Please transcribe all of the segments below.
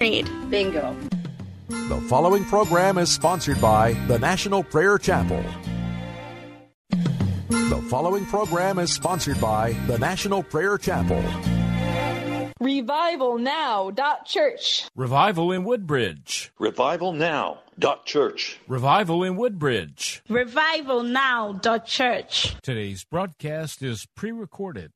Bingo. The following program is sponsored by the National Prayer Chapel. The following program is sponsored by the National Prayer Chapel. RevivalNow.church. Revival in Woodbridge. RevivalNow.church. Revival in Woodbridge. RevivalNow.church. Today's broadcast is pre recorded.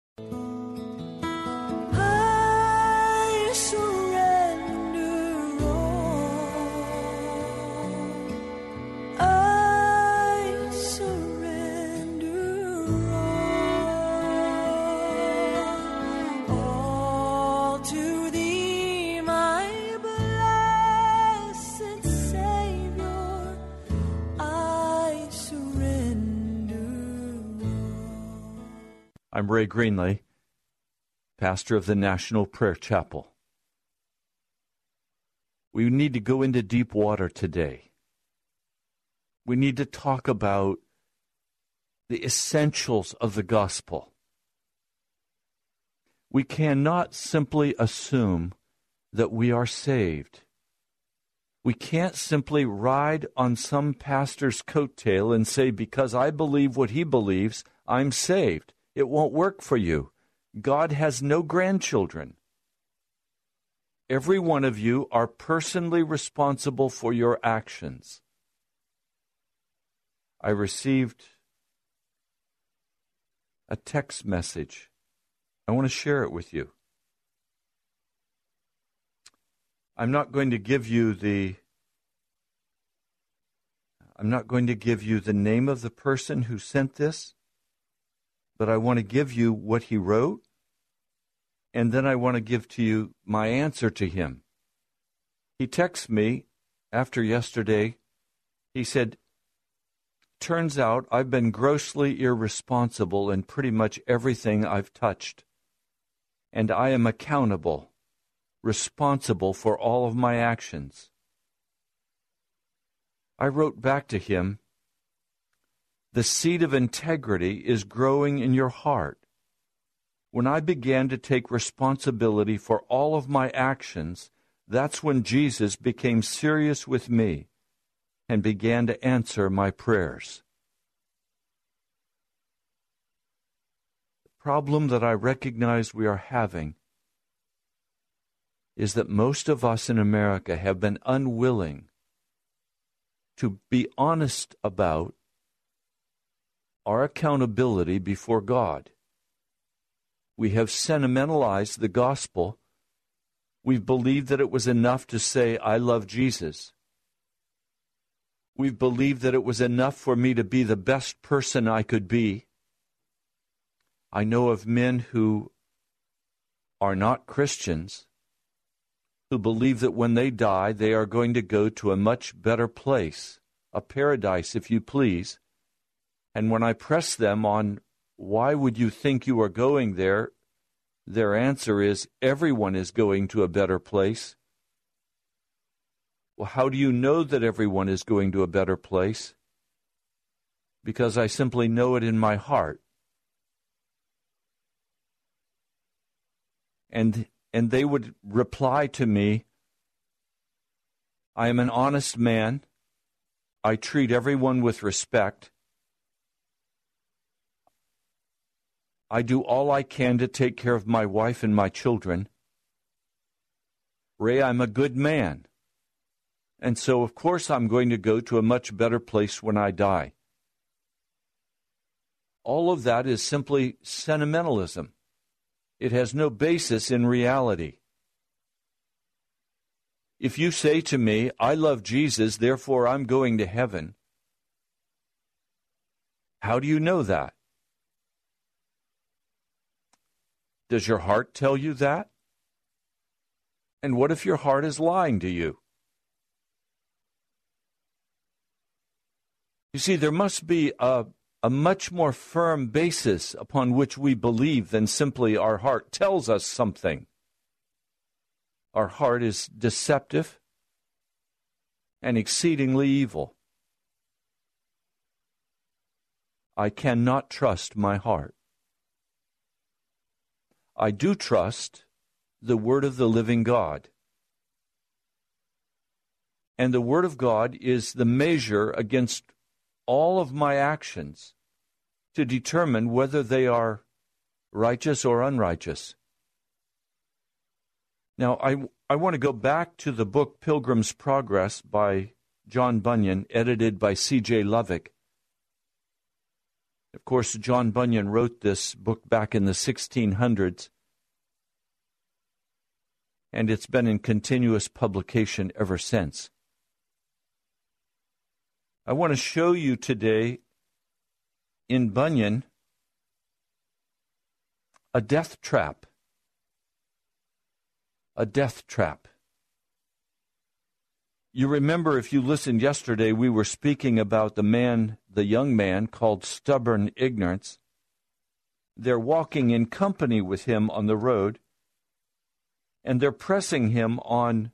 I'm Ray Greenley, pastor of the National Prayer Chapel. We need to go into deep water today. We need to talk about the essentials of the gospel. We cannot simply assume that we are saved. We can't simply ride on some pastor's coattail and say, because I believe what he believes, I'm saved. It won't work for you. God has no grandchildren. Every one of you are personally responsible for your actions. I received a text message. I want to share it with you. I'm not going to give you the I'm not going to give you the name of the person who sent this, but I want to give you what he wrote, and then I want to give to you my answer to him. He texts me after yesterday. He said, Turns out I've been grossly irresponsible in pretty much everything I've touched, and I am accountable, responsible for all of my actions. I wrote back to him, The seed of integrity is growing in your heart. When I began to take responsibility for all of my actions, that's when Jesus became serious with me and began to answer my prayers. The problem that I recognize we are having is that most of us in America have been unwilling to be honest about our accountability before God. We have sentimentalized the gospel. We've believed that it was enough to say, I love Jesus. We've believed that it was enough for me to be the best person I could be. I know of men who are not Christians who believe that when they die, they are going to go to a much better place, a paradise, if you please. And when I press them on why would you think you are going there, their answer is everyone is going to a better place. Well, how do you know that everyone is going to a better place? Because I simply know it in my heart. And and they would reply to me, I am an honest man. I treat everyone with respect. I do all I can to take care of my wife and my children. Ray, I'm a good man. And so, of course, I'm going to go to a much better place when I die. All of that is simply sentimentalism. It has no basis in reality. If you say to me, I love Jesus, therefore I'm going to heaven, how do you know that? Does your heart tell you that? And what if your heart is lying to you? You see, there must be a, a much more firm basis upon which we believe than simply our heart tells us something. Our heart is deceptive and exceedingly evil. I cannot trust my heart. I do trust the Word of the living God. And the Word of God is the measure against all of my actions to determine whether they are righteous or unrighteous. Now, I, I want to go back to the book Pilgrim's Progress by John Bunyan, edited by C.J. Lovik. Of course, John Bunyan wrote this book back in the 1600s, and it's been in continuous publication ever since. I want to show you today in Bunyan a death trap. A death trap. You remember, if you listened yesterday, we were speaking about the man, the young man called stubborn ignorance. They're walking in company with him on the road, and they're pressing him on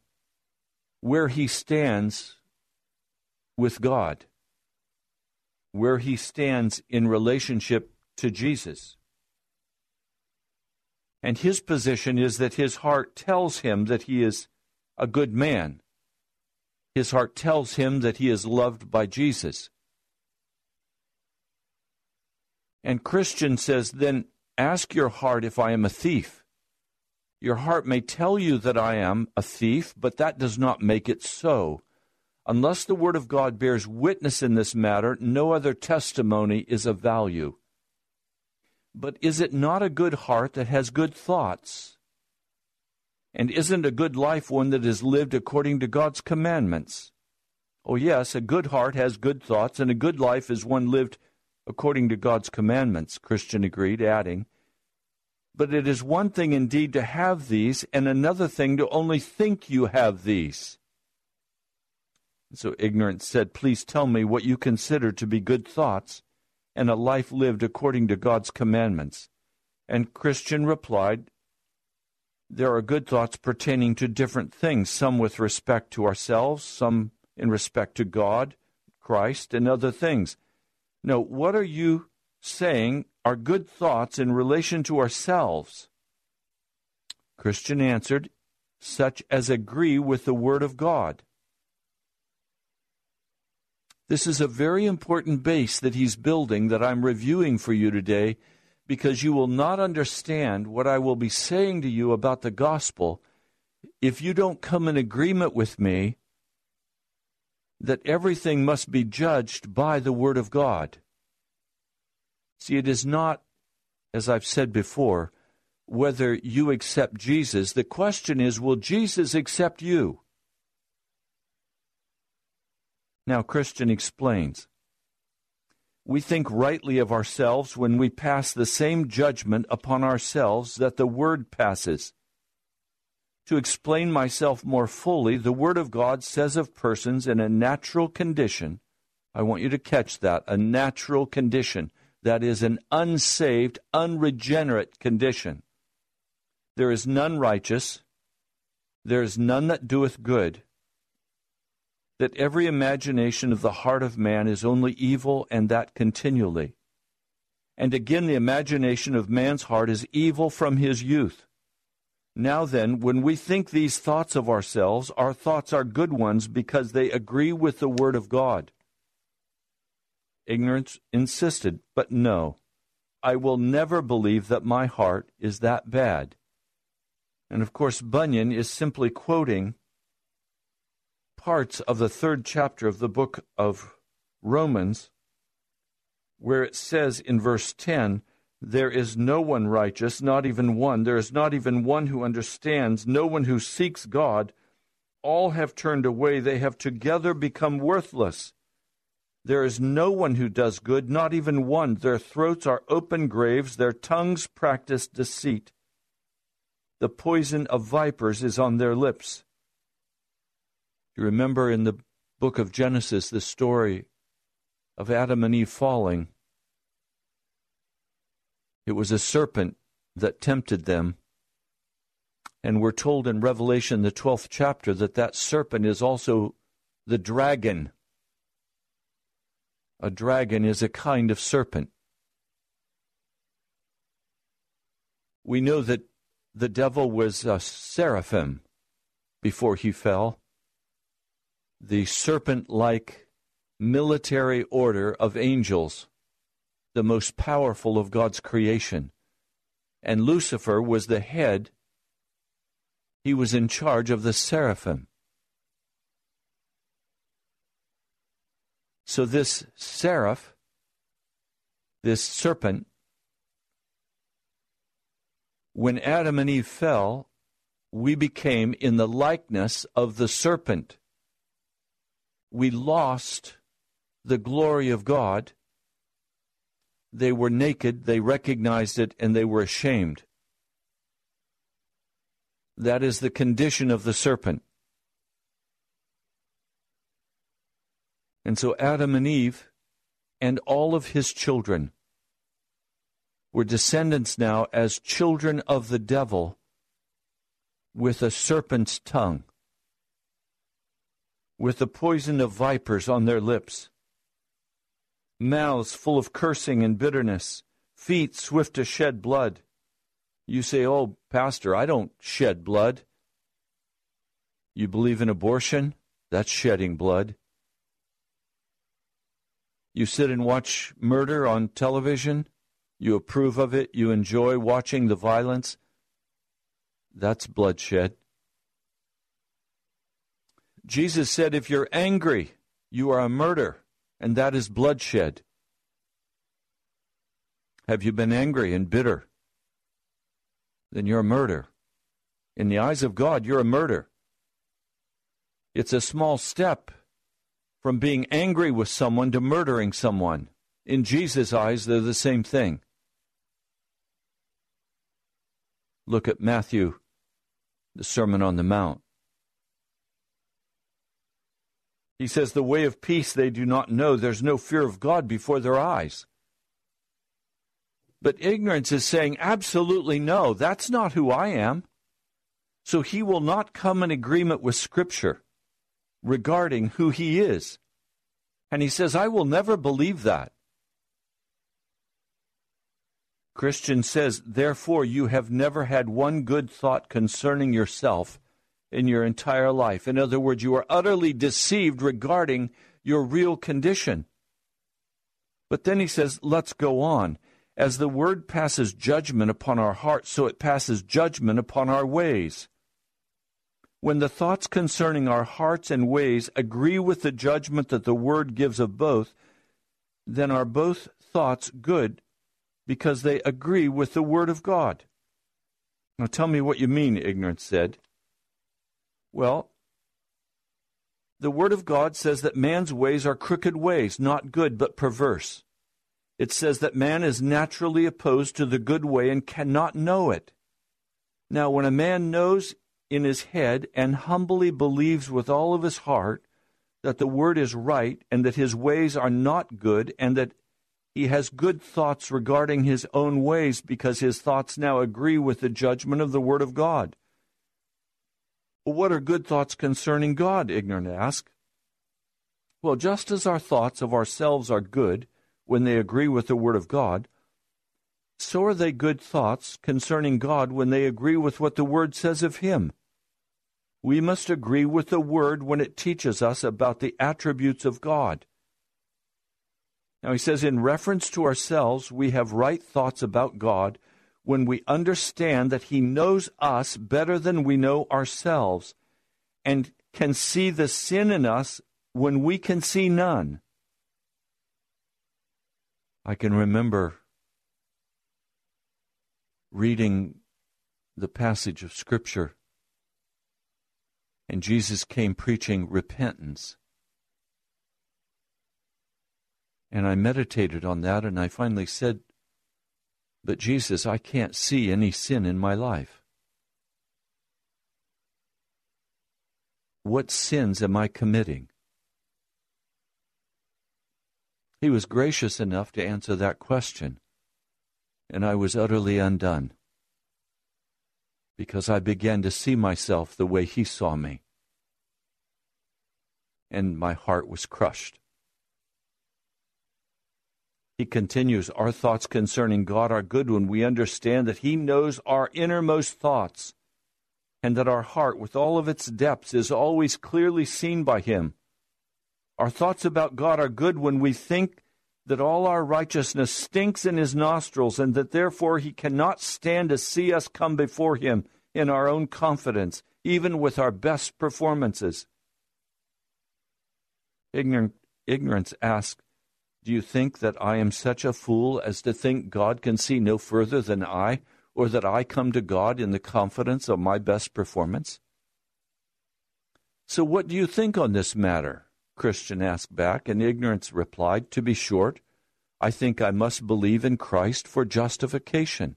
where he stands with God, where he stands in relationship to Jesus. And his position is that his heart tells him that he is a good man. His heart tells him that he is loved by Jesus. And Christian says, then ask your heart if I am a thief. Your heart may tell you that I am a thief, but that does not make it so. Unless the Word of God bears witness in this matter, no other testimony is of value. But is it not a good heart that has good thoughts? And isn't a good life one that is lived according to God's commandments? Oh, yes, a good heart has good thoughts, and a good life is one lived according to God's commandments, Christian agreed, adding, But it is one thing indeed to have these, and another thing to only think you have these. So Ignorance said, Please tell me what you consider to be good thoughts and a life lived according to God's commandments. And Christian replied, There are good thoughts pertaining to different things, some with respect to ourselves, some in respect to God, Christ, and other things. No, what are you saying are good thoughts in relation to ourselves? Christian answered, Such as agree with the Word of God. This is a very important base that he's building that I'm reviewing for you today because you will not understand what I will be saying to you about the gospel if you don't come in agreement with me that everything must be judged by the Word of God. See, it is not, as I've said before, whether you accept Jesus. The question is, will Jesus accept you? Now, Christian explains. We think rightly of ourselves when we pass the same judgment upon ourselves that the Word passes. To explain myself more fully, the Word of God says of persons in a natural condition, I want you to catch that, a natural condition, that is, an unsaved, unregenerate condition. There is none righteous, there is none that doeth good that every imagination of the heart of man is only evil, and that continually. And again, the imagination of man's heart is evil from his youth. Now then, when we think these thoughts of ourselves, our thoughts are good ones because they agree with the Word of God. Ignorance insisted, but no, I will never believe that my heart is that bad. And of course, Bunyan is simply quoting parts of the third chapter of the book of Romans, where it says in verse 10, There is no one righteous, not even one. There is not even one who understands, no one who seeks God. All have turned away. They have together become worthless. There is no one who does good, not even one. Their throats are open graves, their tongues practice deceit. The poison of vipers is on their lips. You remember in the book of Genesis the story of Adam and Eve falling. It was a serpent that tempted them. And we're told in Revelation, the 12th chapter, that that serpent is also the dragon. A dragon is a kind of serpent. We know that the devil was a seraphim before he fell, the serpent like military order of angels, the most powerful of God's creation. And Lucifer was the head, he was in charge of the seraphim. So this seraph, this serpent, when Adam and Eve fell, we became in the likeness of the serpent. We lost the glory of God. They were naked, they recognized it, and they were ashamed. That is the condition of the serpent. And so Adam and Eve and all of his children were descendants now as children of the devil with a serpent's tongue, with the poison of vipers on their lips, mouths full of cursing and bitterness, feet swift to shed blood. You say, Oh, Pastor, I don't shed blood. You believe in abortion? That's shedding blood. You sit and watch murder on television? You approve of it? You enjoy watching the violence? That's bloodshed. Jesus said, If you're angry, you are a murder, and that is bloodshed. Have you been angry and bitter? Then you're a murder. In the eyes of God, you're a murder. It's a small step from being angry with someone to murdering someone. In Jesus' eyes, they're the same thing. Look at Matthew, the Sermon on the Mount. He says, The way of peace they do not know. There's no fear of God before their eyes. But ignorance is saying, Absolutely no, that's not who I am. So he will not come in agreement with Scripture regarding who he is. And he says, I will never believe that. Christian says, Therefore, you have never had one good thought concerning yourself in your entire life. In other words, you are utterly deceived regarding your real condition. But then he says, Let's go on. As the word passes judgment upon our hearts, so it passes judgment upon our ways. When the thoughts concerning our hearts and ways agree with the judgment that the Word gives of both, then are both thoughts good because they agree with the Word of God. Now tell me what you mean, ignorance said. Well, the Word of God says that man's ways are crooked ways, not good, but perverse. It says that man is naturally opposed to the good way and cannot know it. Now, when a man knows in his head and humbly believes with all of his heart that the word is right and that his ways are not good and that he has good thoughts regarding his own ways because his thoughts now agree with the judgment of the word of God. What are good thoughts concerning God? Ignorant ask. Well, just as our thoughts of ourselves are good when they agree with the word of God, so are they good thoughts concerning God when they agree with what the word says of him. We must agree with the Word when it teaches us about the attributes of God. Now, he says, in reference to ourselves, we have right thoughts about God when we understand that He knows us better than we know ourselves and can see the sin in us when we can see none. I can remember reading the passage of Scripture and Jesus came preaching repentance. And I meditated on that and I finally said, but Jesus, I can't see any sin in my life. What sins am I committing? He was gracious enough to answer that question, and I was utterly undone because I began to see myself the way he saw me, and my heart was crushed. He continues, Our thoughts concerning God are good when we understand that He knows our innermost thoughts, and that our heart, with all of its depths, is always clearly seen by Him. Our thoughts about God are good when we think that all our righteousness stinks in his nostrils, and that therefore he cannot stand to see us come before him in our own confidence, even with our best performances. Ignorance asks, Do you think that I am such a fool as to think God can see no further than I, or that I come to God in the confidence of my best performance? So, what do you think on this matter? Christian asked back, and ignorance replied, To be short, I think I must believe in Christ for justification.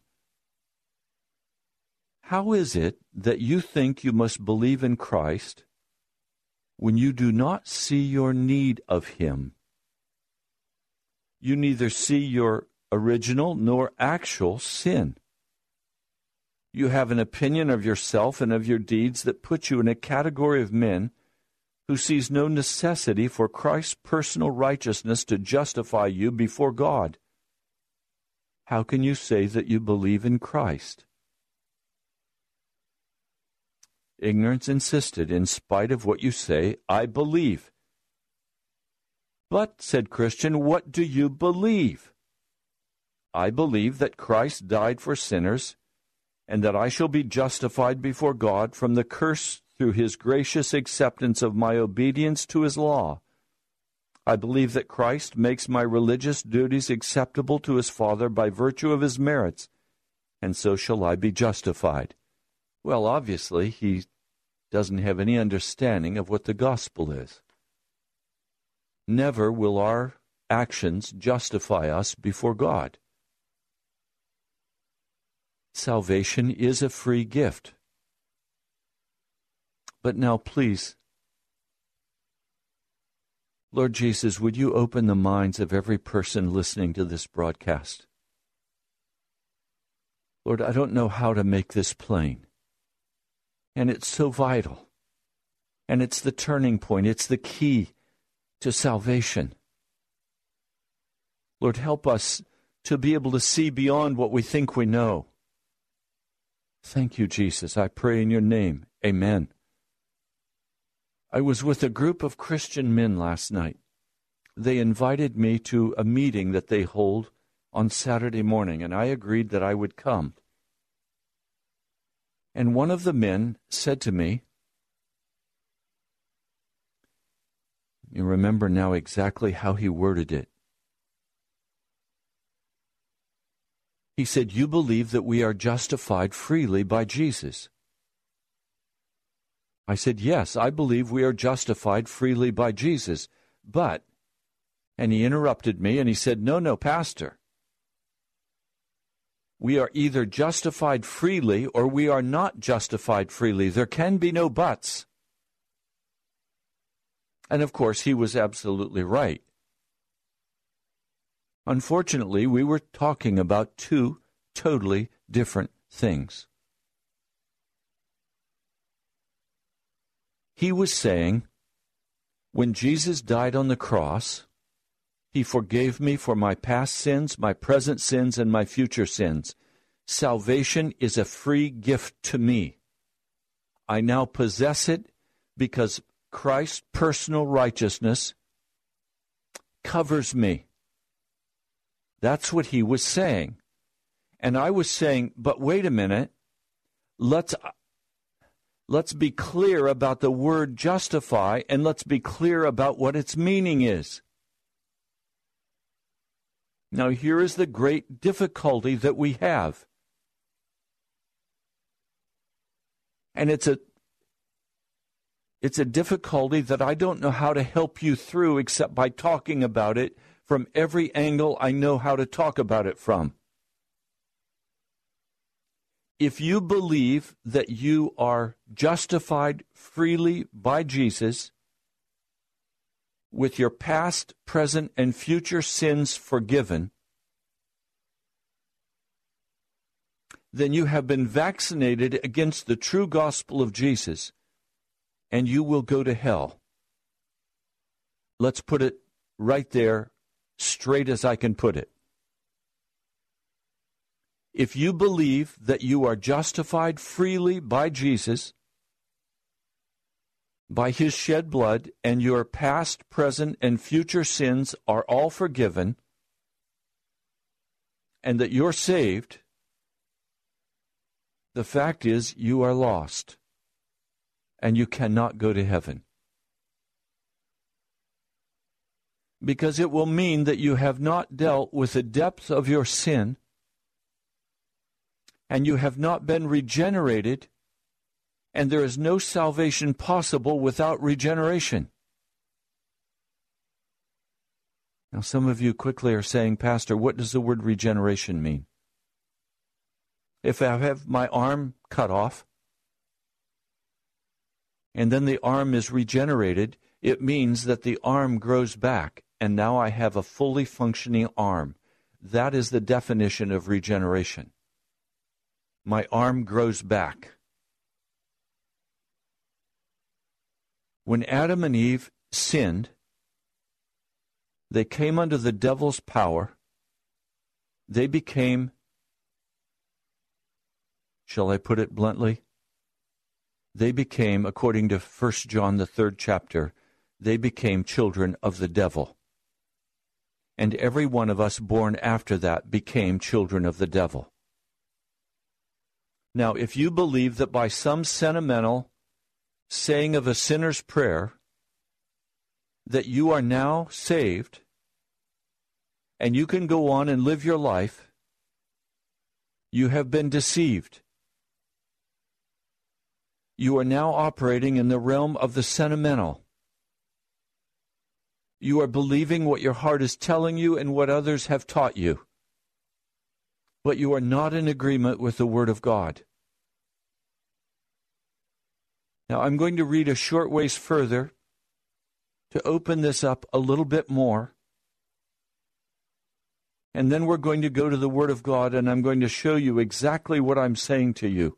How is it that you think you must believe in Christ when you do not see your need of Him? You neither see your original nor actual sin. You have an opinion of yourself and of your deeds that puts you in a category of men who sees no necessity for Christ's personal righteousness to justify you before God. How can you say that you believe in Christ? Ignorance insisted, in spite of what you say, I believe. But, said Christian, what do you believe? I believe that Christ died for sinners, and that I shall be justified before God from the curse through his gracious acceptance of my obedience to his law. I believe that Christ makes my religious duties acceptable to his Father by virtue of his merits, and so shall I be justified. Well, obviously, he doesn't have any understanding of what the gospel is. Never will our actions justify us before God. Salvation is a free gift. But now, please, Lord Jesus, would you open the minds of every person listening to this broadcast? Lord, I don't know how to make this plain. And it's so vital. And it's the turning point, it's the key to salvation. Lord, help us to be able to see beyond what we think we know. Thank you, Jesus. I pray in your name. Amen. I was with a group of Christian men last night. They invited me to a meeting that they hold on Saturday morning, and I agreed that I would come. And one of the men said to me, You remember now exactly how he worded it. He said, You believe that we are justified freely by Jesus. I said, Yes, I believe we are justified freely by Jesus. But, and he interrupted me and he said, No, no, Pastor. We are either justified freely or we are not justified freely. There can be no buts. And of course, he was absolutely right. Unfortunately, we were talking about two totally different things. He was saying, when Jesus died on the cross, he forgave me for my past sins, my present sins, and my future sins. Salvation is a free gift to me. I now possess it because Christ's personal righteousness covers me. That's what he was saying. And I was saying, but wait a minute. Let's let's be clear about the word justify and let's be clear about what its meaning is. Now, here is the great difficulty that we have. And it's a it's a difficulty that I don't know how to help you through except by talking about it from every angle I know how to talk about it from. If you believe that you are justified freely by Jesus, with your past, present, and future sins forgiven, then you have been vaccinated against the true gospel of Jesus, and you will go to hell. Let's put it right there, straight as I can put it. If you believe that you are justified freely by Jesus, by his shed blood, and your past, present, and future sins are all forgiven, and that you're saved, the fact is you are lost, and you cannot go to heaven. Because it will mean that you have not dealt with the depth of your sin, and you have not been regenerated and there is no salvation possible without regeneration. Now, some of you quickly are saying, Pastor, what does the word regeneration mean? If I have my arm cut off, and then the arm is regenerated, it means that the arm grows back, and now I have a fully functioning arm. That is the definition of regeneration. My arm grows back. When Adam and Eve sinned, they came under the devil's power. They became, shall I put it bluntly? They became, according to 1 John, the third chapter, they became children of the devil. And every one of us born after that became children of the devil. Now, if you believe that by some sentimental saying of a sinner's prayer that you are now saved and you can go on and live your life, you have been deceived. You are now operating in the realm of the sentimental. You are believing what your heart is telling you and what others have taught you. But you are not in agreement with the Word of God. Now, I'm going to read a short ways further to open this up a little bit more. And then we're going to go to the Word of God, and I'm going to show you exactly what I'm saying to you.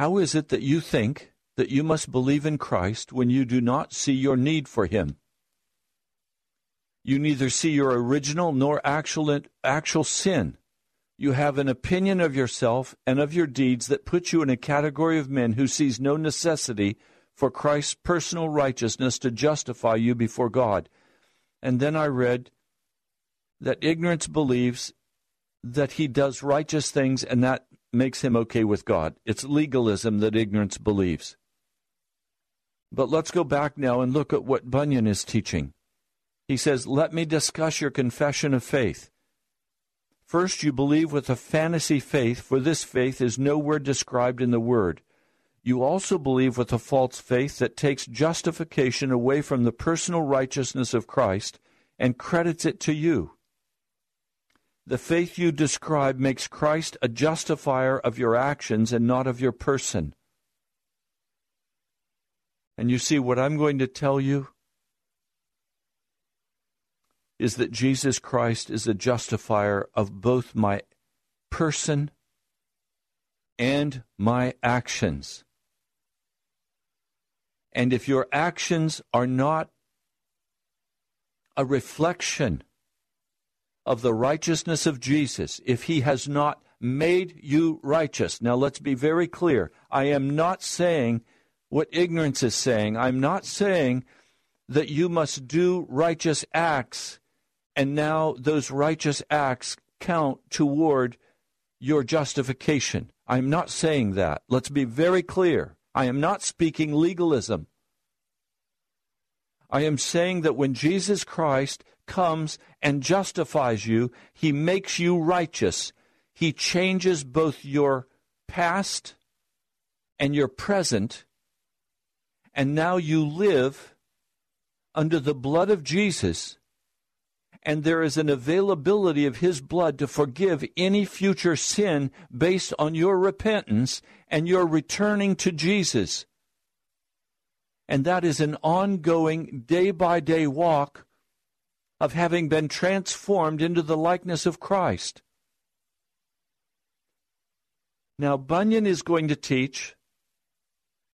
How is it that you think that you must believe in Christ when you do not see your need for Him? You neither see your original nor actual, actual sin you have an opinion of yourself and of your deeds that puts you in a category of men who sees no necessity for Christ's personal righteousness to justify you before God. And then I read that ignorance believes that he does righteous things and that makes him okay with God. It's legalism that ignorance believes. But let's go back now and look at what Bunyan is teaching. He says, Let me discuss your confession of faith. First, you believe with a fantasy faith, for this faith is nowhere described in the Word. You also believe with a false faith that takes justification away from the personal righteousness of Christ and credits it to you. The faith you describe makes Christ a justifier of your actions and not of your person. And you see what I'm going to tell you is that Jesus Christ is a justifier of both my person and my actions. And if your actions are not a reflection of the righteousness of Jesus, if he has not made you righteous, now let's be very clear. I am not saying what ignorance is saying. I'm not saying that you must do righteous acts and now those righteous acts count toward your justification. I'm not saying that. Let's be very clear. I am not speaking legalism. I am saying that when Jesus Christ comes and justifies you, he makes you righteous. He changes both your past and your present, and now you live under the blood of Jesus and there is an availability of His blood to forgive any future sin based on your repentance and your returning to Jesus. And that is an ongoing, day by day walk of having been transformed into the likeness of Christ. Now, Bunyan is going to teach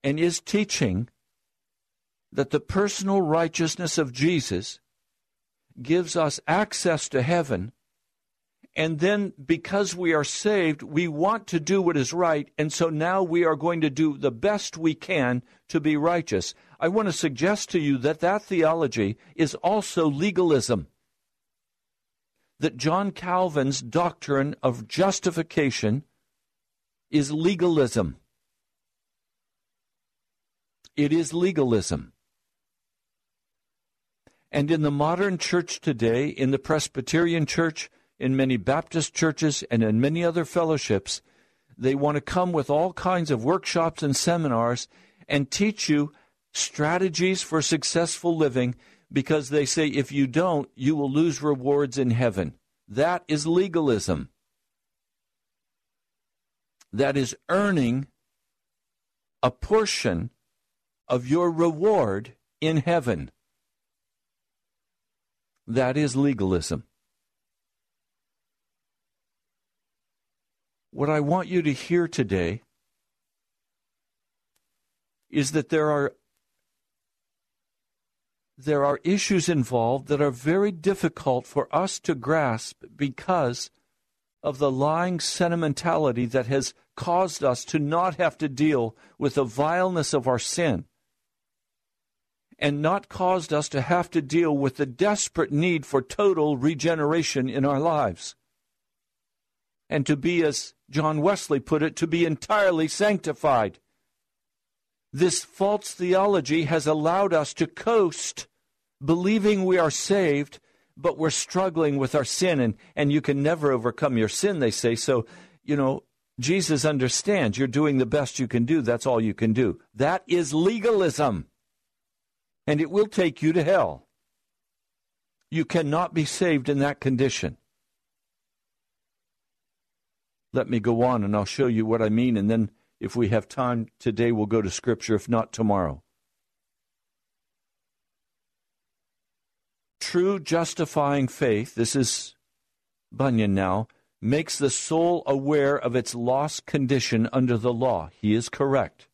and is teaching that the personal righteousness of Jesus gives us access to heaven. And then, because we are saved, we want to do what is right. And so now we are going to do the best we can to be righteous. I want to suggest to you that that theology is also legalism. That John Calvin's doctrine of justification is legalism. It is legalism. And in the modern church today, in the Presbyterian church, in many Baptist churches, and in many other fellowships, they want to come with all kinds of workshops and seminars and teach you strategies for successful living because they say if you don't, you will lose rewards in heaven. That is legalism. That is earning a portion of your reward in heaven. That is legalism. What I want you to hear today is that there are there are issues involved that are very difficult for us to grasp because of the lying sentimentality that has caused us to not have to deal with the vileness of our sin and not caused us to have to deal with the desperate need for total regeneration in our lives. And to be, as John Wesley put it, to be entirely sanctified. This false theology has allowed us to coast, believing we are saved, but we're struggling with our sin, and, and you can never overcome your sin, they say. So, you know, Jesus understands you're doing the best you can do. That's all you can do. That is legalism and it will take you to hell. You cannot be saved in that condition. Let me go on and I'll show you what I mean, and then if we have time today, we'll go to Scripture, if not tomorrow. True justifying faith, this is Bunyan now, makes the soul aware of its lost condition under the law. He is correct.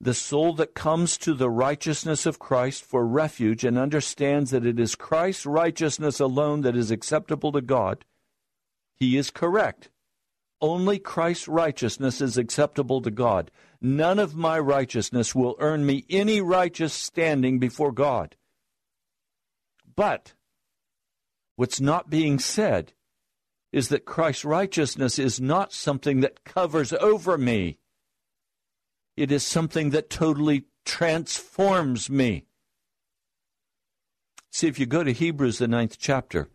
The soul that comes to the righteousness of Christ for refuge and understands that it is Christ's righteousness alone that is acceptable to God, he is correct. Only Christ's righteousness is acceptable to God. None of my righteousness will earn me any righteous standing before God. But what's not being said is that Christ's righteousness is not something that covers over me. It is something that totally transforms me. See, if you go to Hebrews, the ninth chapter,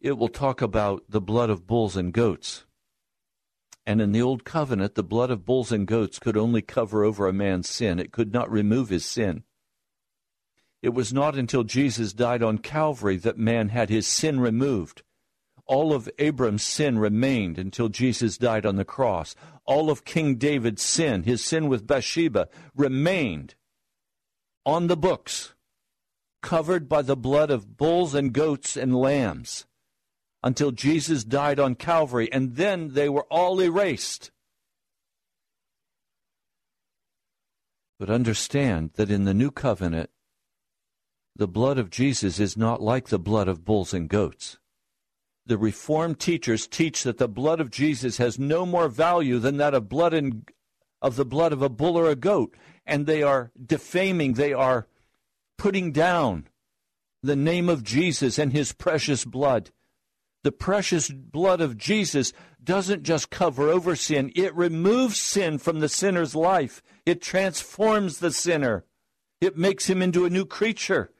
it will talk about the blood of bulls and goats. And in the Old Covenant, the blood of bulls and goats could only cover over a man's sin, it could not remove his sin. It was not until Jesus died on Calvary that man had his sin removed. All of Abram's sin remained until Jesus died on the cross. All of King David's sin, his sin with Bathsheba, remained on the books, covered by the blood of bulls and goats and lambs, until Jesus died on Calvary, and then they were all erased. But understand that in the new covenant, the blood of Jesus is not like the blood of bulls and goats the Reformed teachers teach that the blood of Jesus has no more value than that of blood and of the blood of a bull or a goat, and they are defaming, they are putting down the name of Jesus and his precious blood. The precious blood of Jesus doesn't just cover over sin, it removes sin from the sinner's life. It transforms the sinner. It makes him into a new creature.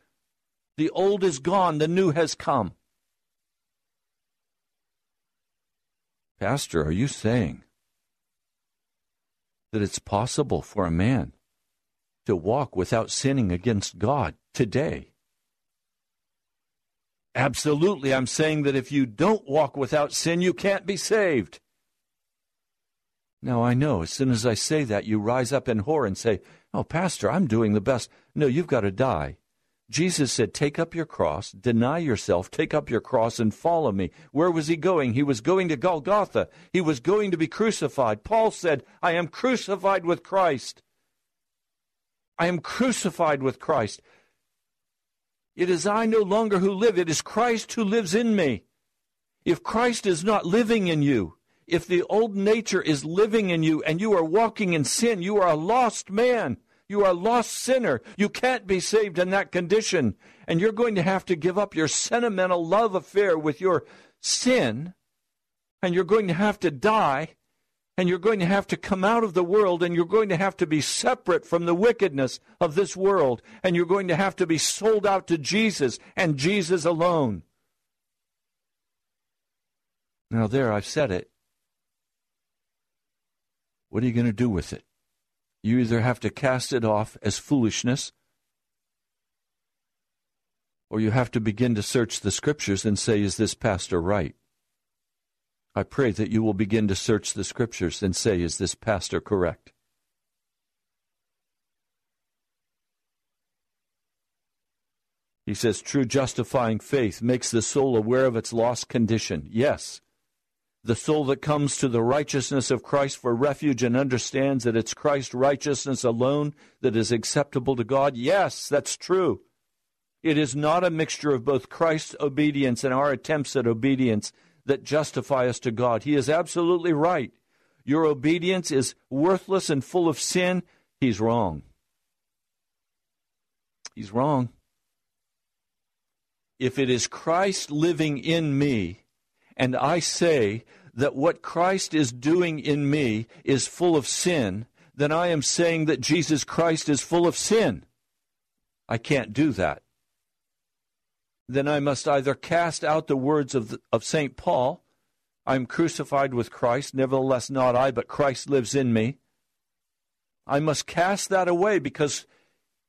The old is gone, the new has come. Pastor, are you saying that it's possible for a man to walk without sinning against God today? Absolutely. I'm saying that if you don't walk without sin, you can't be saved. Now, I know as soon as I say that, you rise up in horror and say, Oh, Pastor, I'm doing the best. No, you've got to die. Jesus said, Take up your cross, deny yourself, take up your cross, and follow me. Where was he going? He was going to Golgotha. He was going to be crucified. Paul said, I am crucified with Christ. I am crucified with Christ. It is I no longer who live, it is Christ who lives in me. If Christ is not living in you, if the old nature is living in you and you are walking in sin, you are a lost man. You are a lost sinner. You can't be saved in that condition. And you're going to have to give up your sentimental love affair with your sin. And you're going to have to die. And you're going to have to come out of the world. And you're going to have to be separate from the wickedness of this world. And you're going to have to be sold out to Jesus and Jesus alone. Now, there, I've said it. What are you going to do with it? You either have to cast it off as foolishness, or you have to begin to search the scriptures and say, Is this pastor right? I pray that you will begin to search the scriptures and say, Is this pastor correct? He says, True justifying faith makes the soul aware of its lost condition. Yes. The soul that comes to the righteousness of Christ for refuge and understands that it's Christ's righteousness alone that is acceptable to God. Yes, that's true. It is not a mixture of both Christ's obedience and our attempts at obedience that justify us to God. He is absolutely right. Your obedience is worthless and full of sin. He's wrong. He's wrong. If it is Christ living in me, and I say that what Christ is doing in me is full of sin, then I am saying that Jesus Christ is full of sin. I can't do that. Then I must either cast out the words of, of St. Paul, I am crucified with Christ, nevertheless not I, but Christ lives in me. I must cast that away because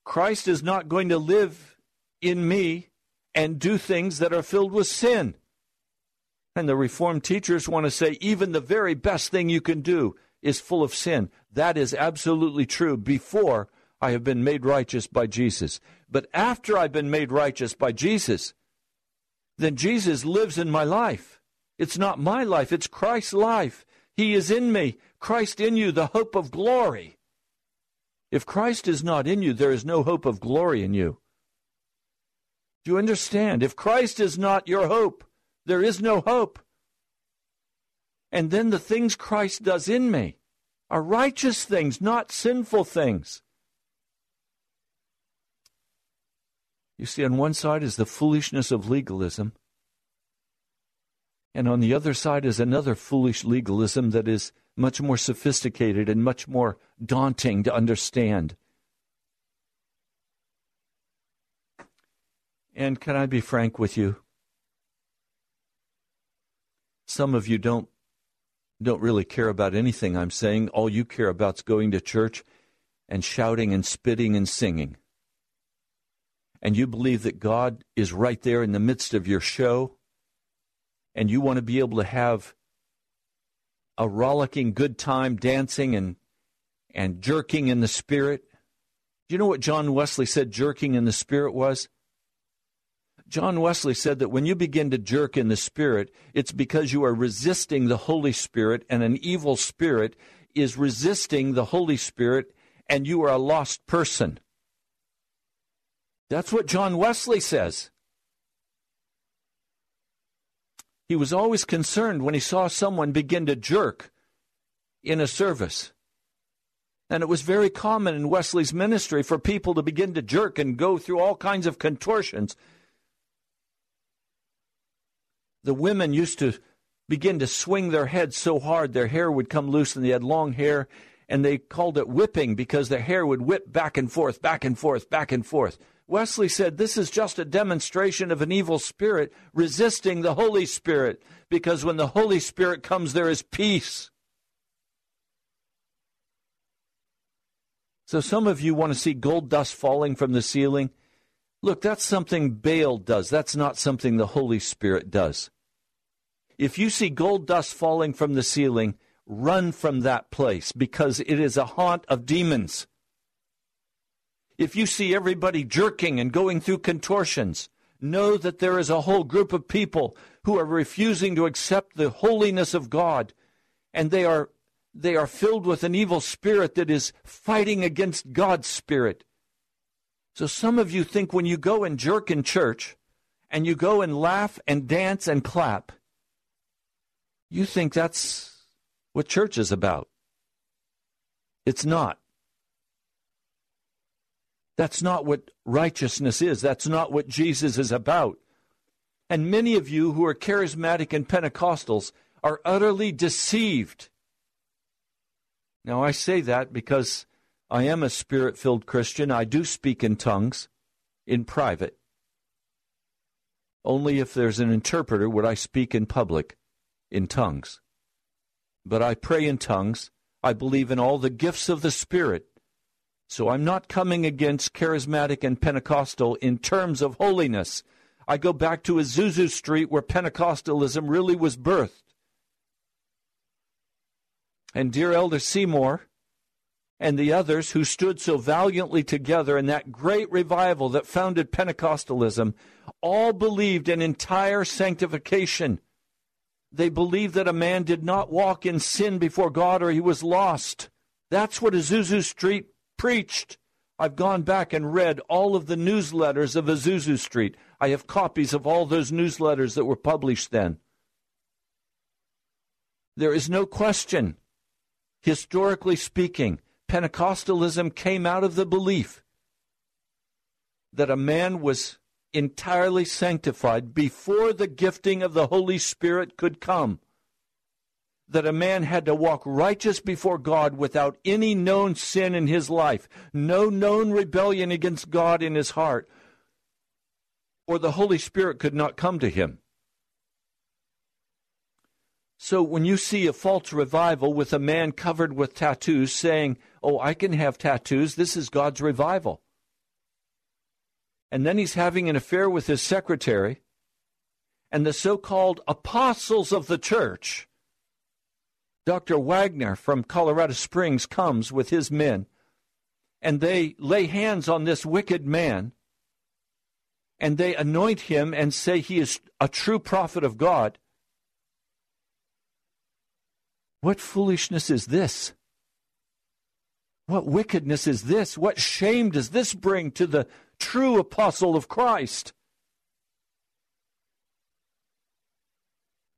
Christ is not going to live in me and do things that are filled with sin. And the Reformed teachers want to say even the very best thing you can do is full of sin. That is absolutely true before I have been made righteous by Jesus. But after I've been made righteous by Jesus, then Jesus lives in my life. It's not my life, it's Christ's life. He is in me, Christ in you, the hope of glory. If Christ is not in you, there is no hope of glory in you. Do you understand? If Christ is not your hope, there is no hope. And then the things Christ does in me are righteous things, not sinful things. You see, on one side is the foolishness of legalism, and on the other side is another foolish legalism that is much more sophisticated and much more daunting to understand. And can I be frank with you? Some of you don't don't really care about anything I'm saying. All you care about is going to church and shouting and spitting and singing. And you believe that God is right there in the midst of your show, and you want to be able to have a rollicking good time dancing and and jerking in the spirit. Do you know what John Wesley said jerking in the spirit was? John Wesley said that when you begin to jerk in the Spirit, it's because you are resisting the Holy Spirit, and an evil spirit is resisting the Holy Spirit, and you are a lost person. That's what John Wesley says. He was always concerned when he saw someone begin to jerk in a service. And it was very common in Wesley's ministry for people to begin to jerk and go through all kinds of contortions the women used to begin to swing their heads so hard their hair would come loose and they had long hair and they called it whipping because their hair would whip back and forth, back and forth, back and forth. Wesley said this is just a demonstration of an evil spirit resisting the Holy Spirit because when the Holy Spirit comes, there is peace. So some of you want to see gold dust falling from the ceiling. Look, that's something Baal does. That's not something the Holy Spirit does. If you see gold dust falling from the ceiling, run from that place because it is a haunt of demons. If you see everybody jerking and going through contortions, know that there is a whole group of people who are refusing to accept the holiness of God and they are they are filled with an evil spirit that is fighting against God's spirit. So some of you think when you go and jerk in church and you go and laugh and dance and clap, you think that's what church is about. It's not. That's not what righteousness is. That's not what Jesus is about. And many of you who are charismatic and Pentecostals are utterly deceived. Now, I say that because I am a spirit filled Christian. I do speak in tongues in private. Only if there's an interpreter would I speak in public in tongues. But I pray in tongues. I believe in all the gifts of the Spirit. So I'm not coming against charismatic and Pentecostal in terms of holiness. I go back to Azusa Street where Pentecostalism really was birthed. And dear Elder Seymour and the others who stood so valiantly together in that great revival that founded Pentecostalism all believed in entire sanctification. They believed that a man did not walk in sin before God or he was lost. That's what Azusa Street preached. I've gone back and read all of the newsletters of Azusa Street. I have copies of all those newsletters that were published then. There is no question, historically speaking, Pentecostalism came out of the belief that a man was entirely sanctified before the gifting of the Holy Spirit could come. That a man had to walk righteous before God without any known sin in his life, no known rebellion against God in his heart, or the Holy Spirit could not come to him. So when you see a false revival with a man covered with tattoos saying, Oh, I can have tattoos, this is God's revival and then he's having an affair with his secretary, and the so called apostles of the church. Dr. Wagner from Colorado Springs comes with his men, and they lay hands on this wicked man, and they anoint him and say he is a true prophet of God. What foolishness is this? What wickedness is this? What shame does this bring to the true apostle of Christ.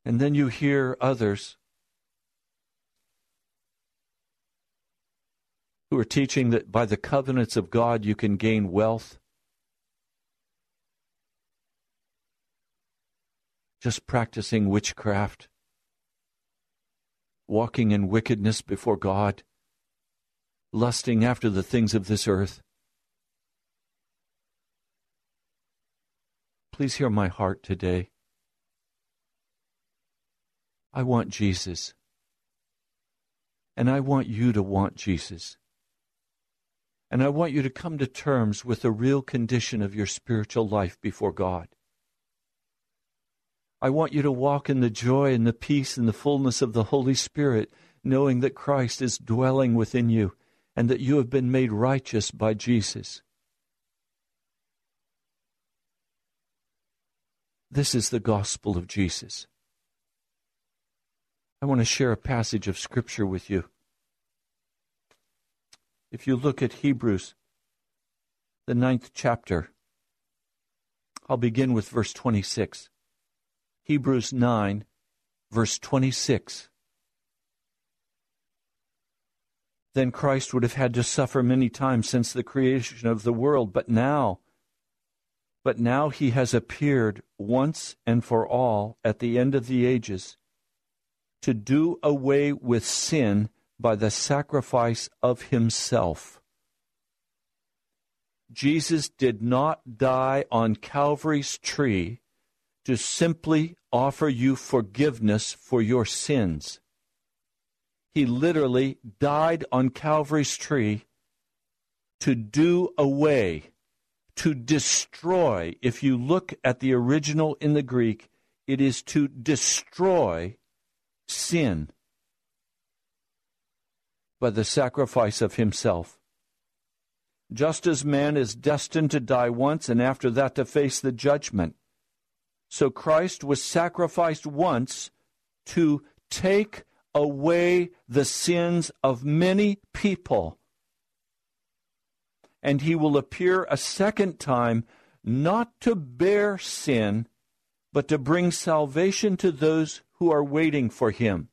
And then you hear others who are teaching that by the covenants of God you can gain wealth. Just practicing witchcraft, walking in wickedness before God, lusting after the things of this earth. Please hear my heart today. I want Jesus. And I want you to want Jesus. And I want you to come to terms with the real condition of your spiritual life before God. I want you to walk in the joy and the peace and the fullness of the Holy Spirit, knowing that Christ is dwelling within you and that you have been made righteous by Jesus. This is the gospel of Jesus. I want to share a passage of Scripture with you. If you look at Hebrews, the ninth chapter, I'll begin with verse 26. Hebrews 9, verse 26. Then Christ would have had to suffer many times since the creation of the world, but now, but now he has appeared once and for all at the end of the ages to do away with sin by the sacrifice of himself. Jesus did not die on Calvary's tree to simply offer you forgiveness for your sins. He literally died on Calvary's tree to do away to destroy. If you look at the original in the Greek, it is to destroy sin by the sacrifice of himself. Just as man is destined to die once and after that to face the judgment, so Christ was sacrificed once to take away the sins of many people. And he will appear a second time not to bear sin, but to bring salvation to those who are waiting for him.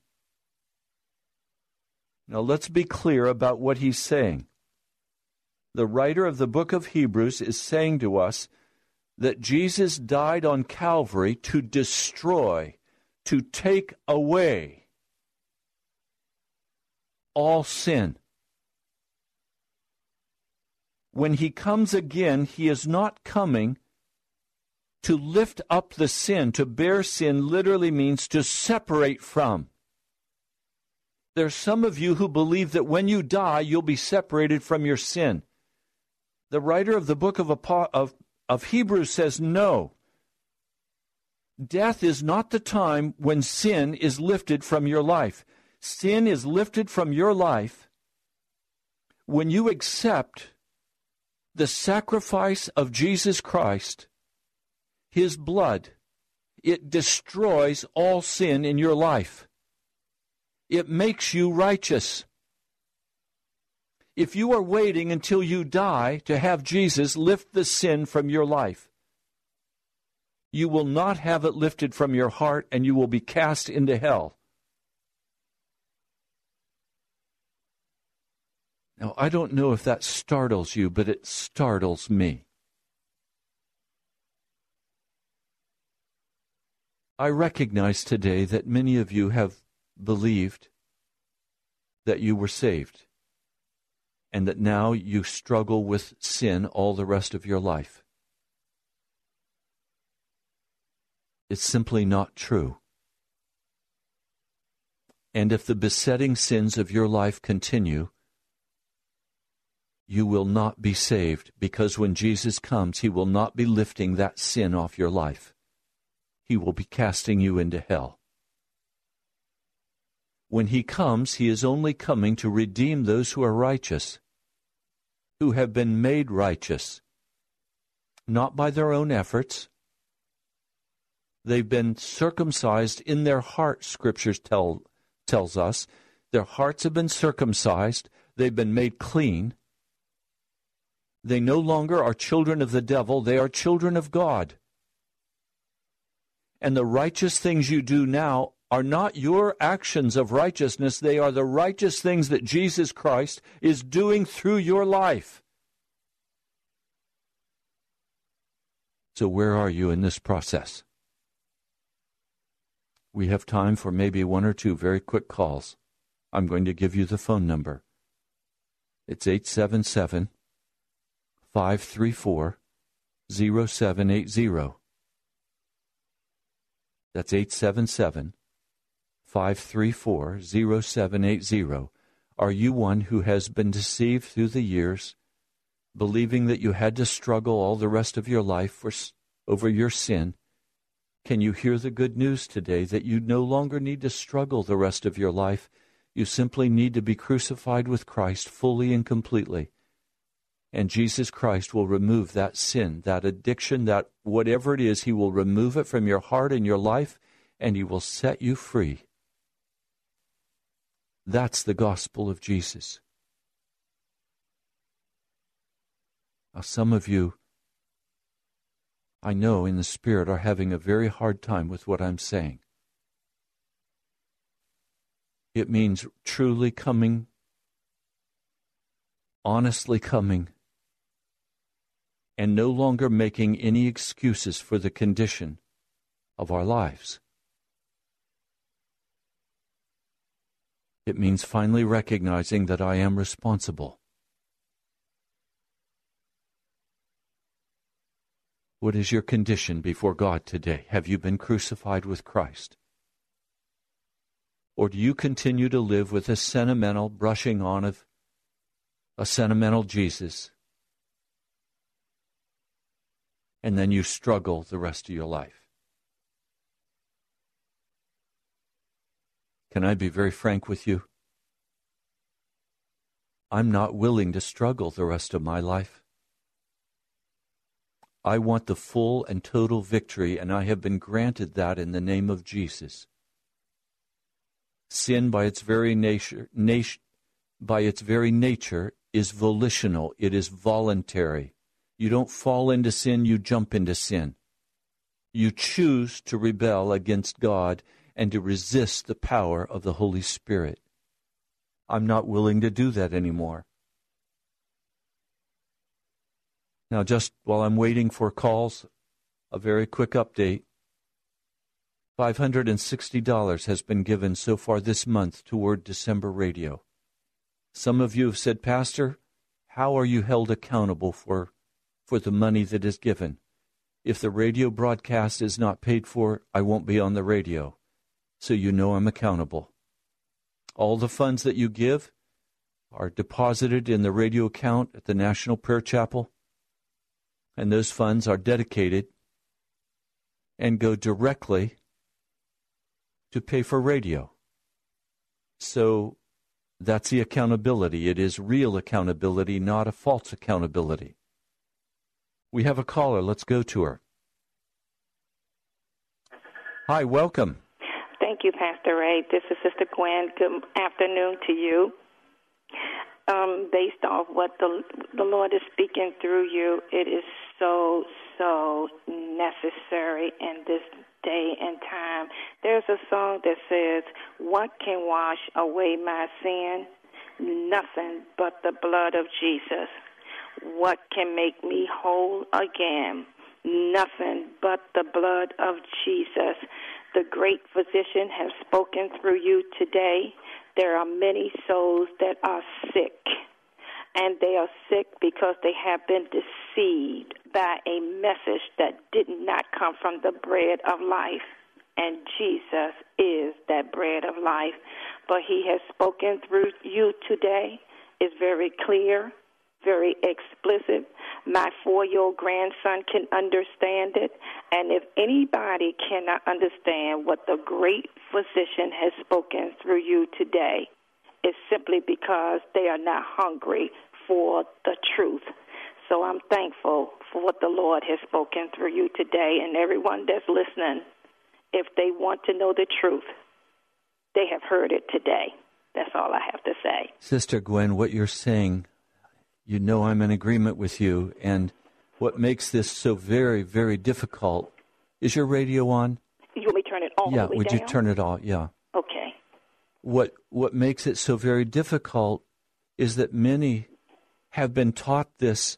Now let's be clear about what he's saying. The writer of the book of Hebrews is saying to us that Jesus died on Calvary to destroy, to take away all sin. When he comes again, he is not coming to lift up the sin. To bear sin literally means to separate from. There's some of you who believe that when you die, you'll be separated from your sin. The writer of the book of, of, of Hebrews says no. Death is not the time when sin is lifted from your life. Sin is lifted from your life when you accept the sacrifice of Jesus Christ, His blood. It destroys all sin in your life. It makes you righteous. If you are waiting until you die to have Jesus lift the sin from your life, you will not have it lifted from your heart and you will be cast into hell. Now, I don't know if that startles you, but it startles me. I recognize today that many of you have believed that you were saved and that now you struggle with sin all the rest of your life. It's simply not true. And if the besetting sins of your life continue, you will not be saved because when Jesus comes, he will not be lifting that sin off your life. He will be casting you into hell. When he comes, he is only coming to redeem those who are righteous, who have been made righteous, not by their own efforts. They've been circumcised in their heart, scriptures tell, tells us. Their hearts have been circumcised, they've been made clean. They no longer are children of the devil, they are children of God. And the righteous things you do now are not your actions of righteousness, they are the righteous things that Jesus Christ is doing through your life. So, where are you in this process? We have time for maybe one or two very quick calls. I'm going to give you the phone number. It's 877 534 0780. That's 877 534 0780. Are you one who has been deceived through the years, believing that you had to struggle all the rest of your life for, over your sin? Can you hear the good news today that you no longer need to struggle the rest of your life? You simply need to be crucified with Christ fully and completely. And Jesus Christ will remove that sin, that addiction, that whatever it is, He will remove it from your heart and your life, and He will set you free. That's the gospel of Jesus. Now, some of you, I know in the Spirit, are having a very hard time with what I'm saying. It means truly coming, honestly coming and no longer making any excuses for the condition of our lives. It means finally recognizing that I am responsible. What is your condition before God today? Have you been crucified with Christ? Or do you continue to live with a sentimental brushing on of a sentimental Jesus and then you struggle the rest of your life. Can I be very frank with you? I'm not willing to struggle the rest of my life. I want the full and total victory, and I have been granted that in the name of Jesus. Sin, by its very nature, nat- by its very nature, is volitional. It is voluntary. You don't fall into sin; you jump into sin. You choose to rebel against God and to resist the power of the Holy Spirit. I'm not willing to do that anymore. Now, just while I'm waiting for calls, a very quick update. $560 has been given so far this month toward December radio. Some of you have said, Pastor, how are you held accountable for, for the money that is given? If the radio broadcast is not paid for, I won't be on the radio. So you know I'm accountable. All the funds that you give are deposited in the radio account at the National Prayer Chapel, and those funds are dedicated and go directly to pay for radio. So that's the accountability. It is real accountability, not a false accountability. We have a caller. Let's go to her. Hi, welcome. Thank you, Pastor Ray. This is Sister Gwen. Good afternoon to you. Um, based off what the the Lord is speaking through you, it is so so necessary in this day and time. There's a song that says, "What can wash away my sin? Nothing but the blood of Jesus. What can make me whole again? Nothing but the blood of Jesus." The great physician has spoken through you today. There are many souls that are sick, and they are sick because they have been deceived by a message that did not come from the bread of life. And Jesus is that bread of life. But he has spoken through you today. It's very clear, very explicit. My four year old grandson can understand it. And if anybody cannot understand what the great physician has spoken through you today, it's simply because they are not hungry for the truth. So I'm thankful for what the Lord has spoken through you today and everyone that's listening. If they want to know the truth, they have heard it today. That's all I have to say. Sister Gwen, what you're saying, you know I'm in agreement with you. And what makes this so very, very difficult is your radio on? You want me to turn it all yeah, would down? you turn it off? Yeah. Okay. What what makes it so very difficult is that many have been taught this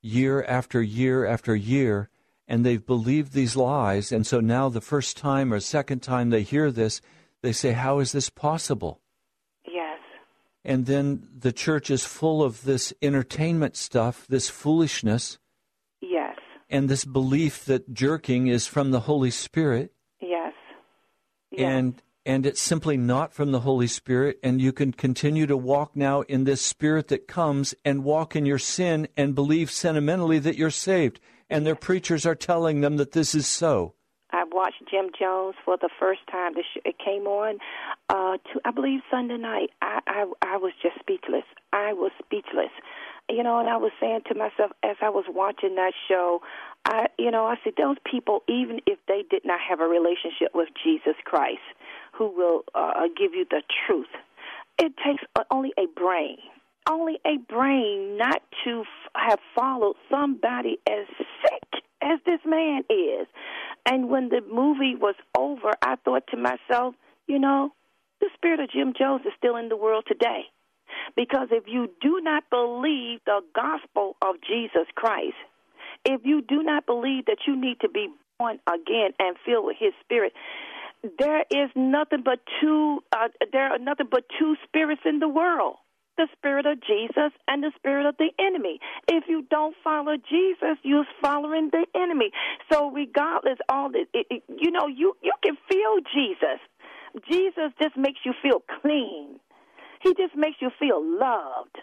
year after year after year and they've believed these lies and so now the first time or second time they hear this they say how is this possible. And then the church is full of this entertainment stuff this foolishness. Yes. and this belief that jerking is from the holy spirit. Yes. and and it's simply not from the holy spirit. And you can continue to walk now in this spirit that comes and walk in your sin and believe sentimentally that you're saved. And their preachers are telling them that this is so watched Jim Jones for the first time. The sh- it came on, uh, to, I believe Sunday night. I, I I was just speechless. I was speechless, you know. And I was saying to myself as I was watching that show, I you know I said those people, even if they did not have a relationship with Jesus Christ, who will uh, give you the truth, it takes only a brain only a brain not to f- have followed somebody as sick as this man is. And when the movie was over, I thought to myself, you know, the spirit of Jim Jones is still in the world today. Because if you do not believe the gospel of Jesus Christ, if you do not believe that you need to be born again and filled with his spirit, there is nothing but two uh, there are nothing but two spirits in the world the spirit of Jesus and the spirit of the enemy. If you don't follow Jesus, you're following the enemy. So regardless, all this, it, it, you know, you you can feel Jesus. Jesus just makes you feel clean. He just makes you feel loved.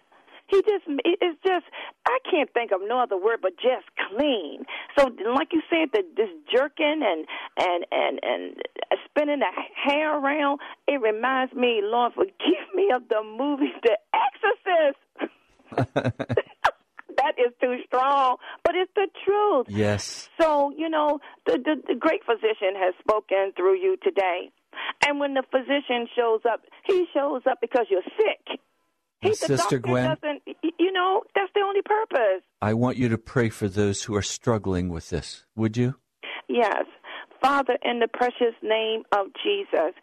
He just, it's just, I can't think of no other word but just clean. So, like you said, the, this jerking and and and and spinning the hair around, it reminds me, Lord, forgive me of the movie The Exorcist. that is too strong, but it's the truth. Yes. So, you know, the, the, the great physician has spoken through you today. And when the physician shows up, he shows up because you're sick. He, the Sister Gwen, you know, that's the only purpose. I want you to pray for those who are struggling with this. Would you? Yes. Father, in the precious name of Jesus,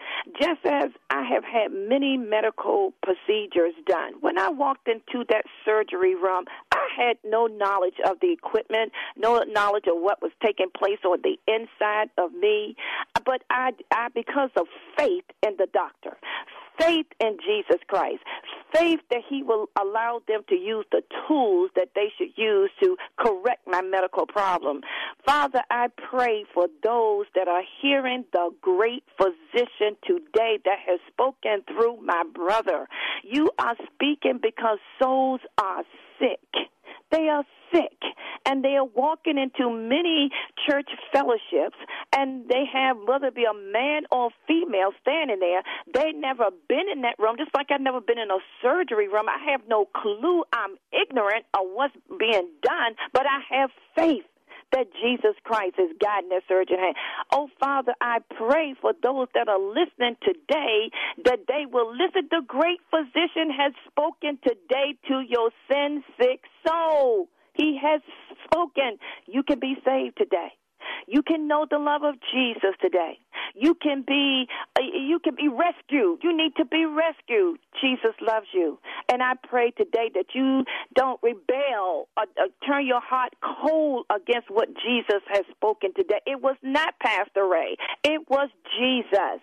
just as I have had many medical procedures done, when I walked into that surgery room, I had no knowledge of the equipment, no knowledge of what was taking place on the inside of me, but I, I because of faith in the doctor, faith in Jesus Christ, faith that He will allow them to use the tools that they should use to correct my medical problem. Father, I pray for those that are hearing the great physician today that has spoken through my brother. You are speaking because souls are sick. They are sick and they are walking into many church fellowships and they have whether it be a man or female standing there. They never been in that room just like i've never been in a surgery room. I have no clue i'm ignorant of what's being done but i have faith that Jesus Christ is guiding their surgeon hand. Oh, Father, I pray for those that are listening today that they will listen. The great physician has spoken today to your sin sick soul. He has spoken. You can be saved today. You can know the love of Jesus today. You can be uh, you can be rescued. You need to be rescued. Jesus loves you. And I pray today that you don't rebel or, or turn your heart cold against what Jesus has spoken today. It was not Pastor Ray. It was Jesus.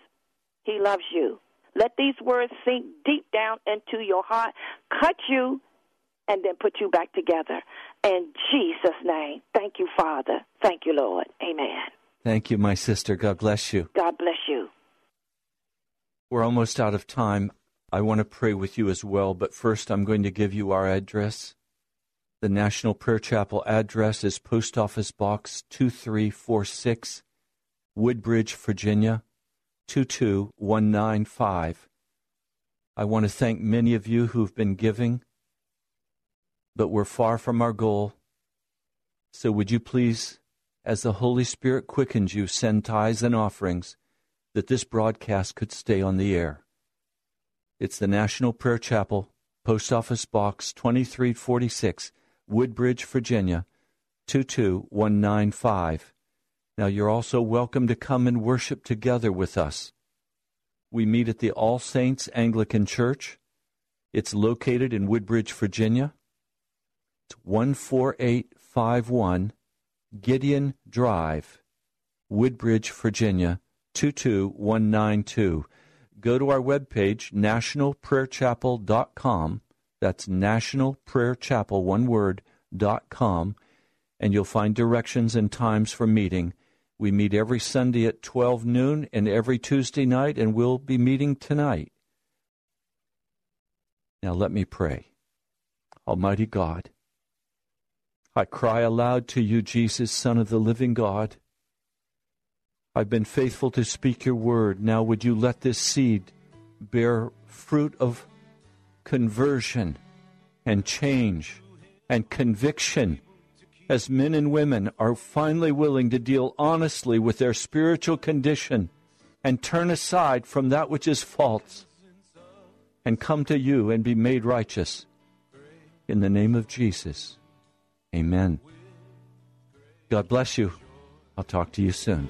He loves you. Let these words sink deep down into your heart, cut you, and then put you back together. In Jesus' name. Thank you, Father. Thank you, Lord. Thank you, my sister. God bless you. God bless you. We're almost out of time. I want to pray with you as well, but first I'm going to give you our address. The National Prayer Chapel address is Post Office Box 2346, Woodbridge, Virginia 22195. I want to thank many of you who've been giving, but we're far from our goal. So would you please, as the Holy Spirit quickens you, send tithes and offerings that this broadcast could stay on the air? It's the National Prayer Chapel, Post Office Box 2346, Woodbridge, Virginia 22195. Now you're also welcome to come and worship together with us. We meet at the All Saints Anglican Church. It's located in Woodbridge, Virginia. It's 14851 Gideon Drive, Woodbridge, Virginia 22192. Go to our webpage, nationalprayerchapel.com. That's nationalprayerchapel, one word, dot com, and you'll find directions and times for meeting. We meet every Sunday at 12 noon and every Tuesday night, and we'll be meeting tonight. Now let me pray. Almighty God, I cry aloud to you, Jesus, Son of the living God. I've been faithful to speak your word. Now would you let this seed bear fruit of conversion and change and conviction as men and women are finally willing to deal honestly with their spiritual condition and turn aside from that which is false and come to you and be made righteous. In the name of Jesus. Amen. God bless you. I'll talk to you soon.